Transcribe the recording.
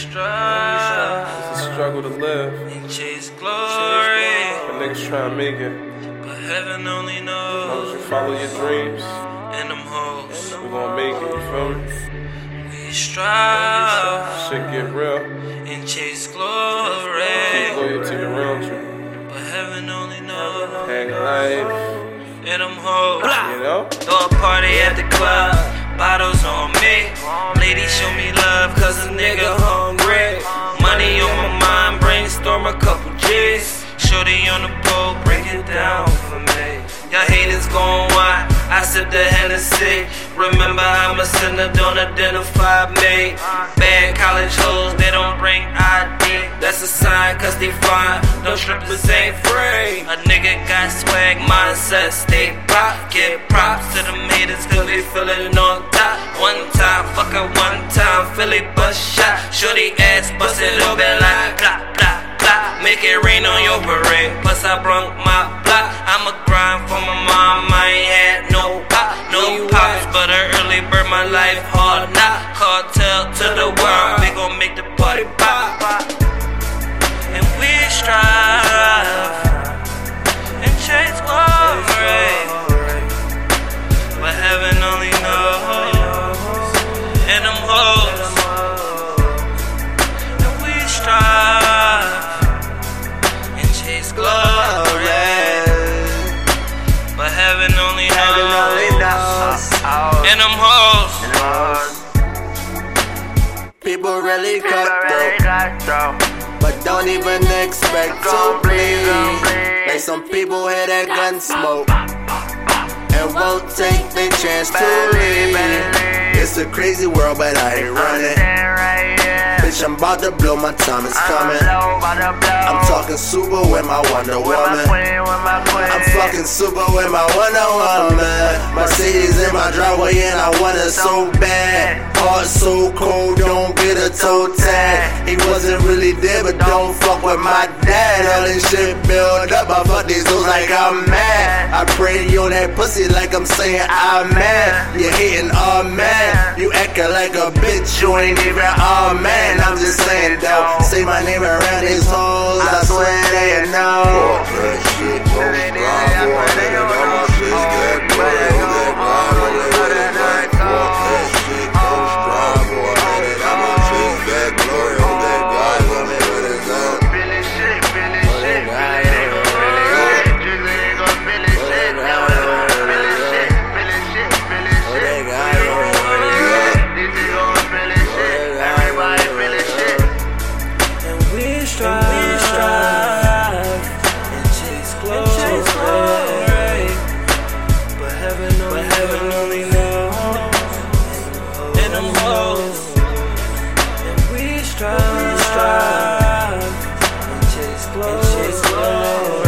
strive It's a struggle to live. and chase glory, But niggas try to make it. but heaven only As long as you follow your dreams, And them hoes, we gonna make it, you feel me? we strive Shit get real. and chase Keep glory, loyalty around you. but heaven only knows. Hang life, And them hoes. you know? Throw a party at the club, 40 on the pole, break it down for me. Y'all haters going wild, I sip the Hennessy. Remember, I'm a sinner, don't identify me. Bad college hoes, they don't bring ID. That's a sign, cause they fine, No strippers ain't free. A nigga got swag, mindset, stay pop. Get props to the haters, cause they feeling on top. One time, fucking one time, Philly bust shot. Shorty ass busted open like blah, blah blah. Make it rain on your parade. Plus, I brunk my block. I'ma grind for my mom, I ain't had no pop, no pops. But an early bird, my life hard knock. Cartel to the Cutthroat, but don't even expect to bleed. Like some people hear that gun smoke and won't take the chance to leave. Me It's a crazy world, but I ain't running. Bitch, I'm about to blow, my time is coming. I'm talking super with my Wonder Woman. I'm fucking super with my Wonder Woman. Mercedes in my driveway and I want it so bad. Heart so cold, don't get a toe tag. He wasn't really there, but don't fuck with my dad. All this shit build up, I fuck these dudes like I'm mad. I pray you on that pussy like I'm saying I'm mad. You hating all man, you acting like a bitch, you ain't even all man. I'm just saying though, say my name around these them hoes. And we strive, and chase glory.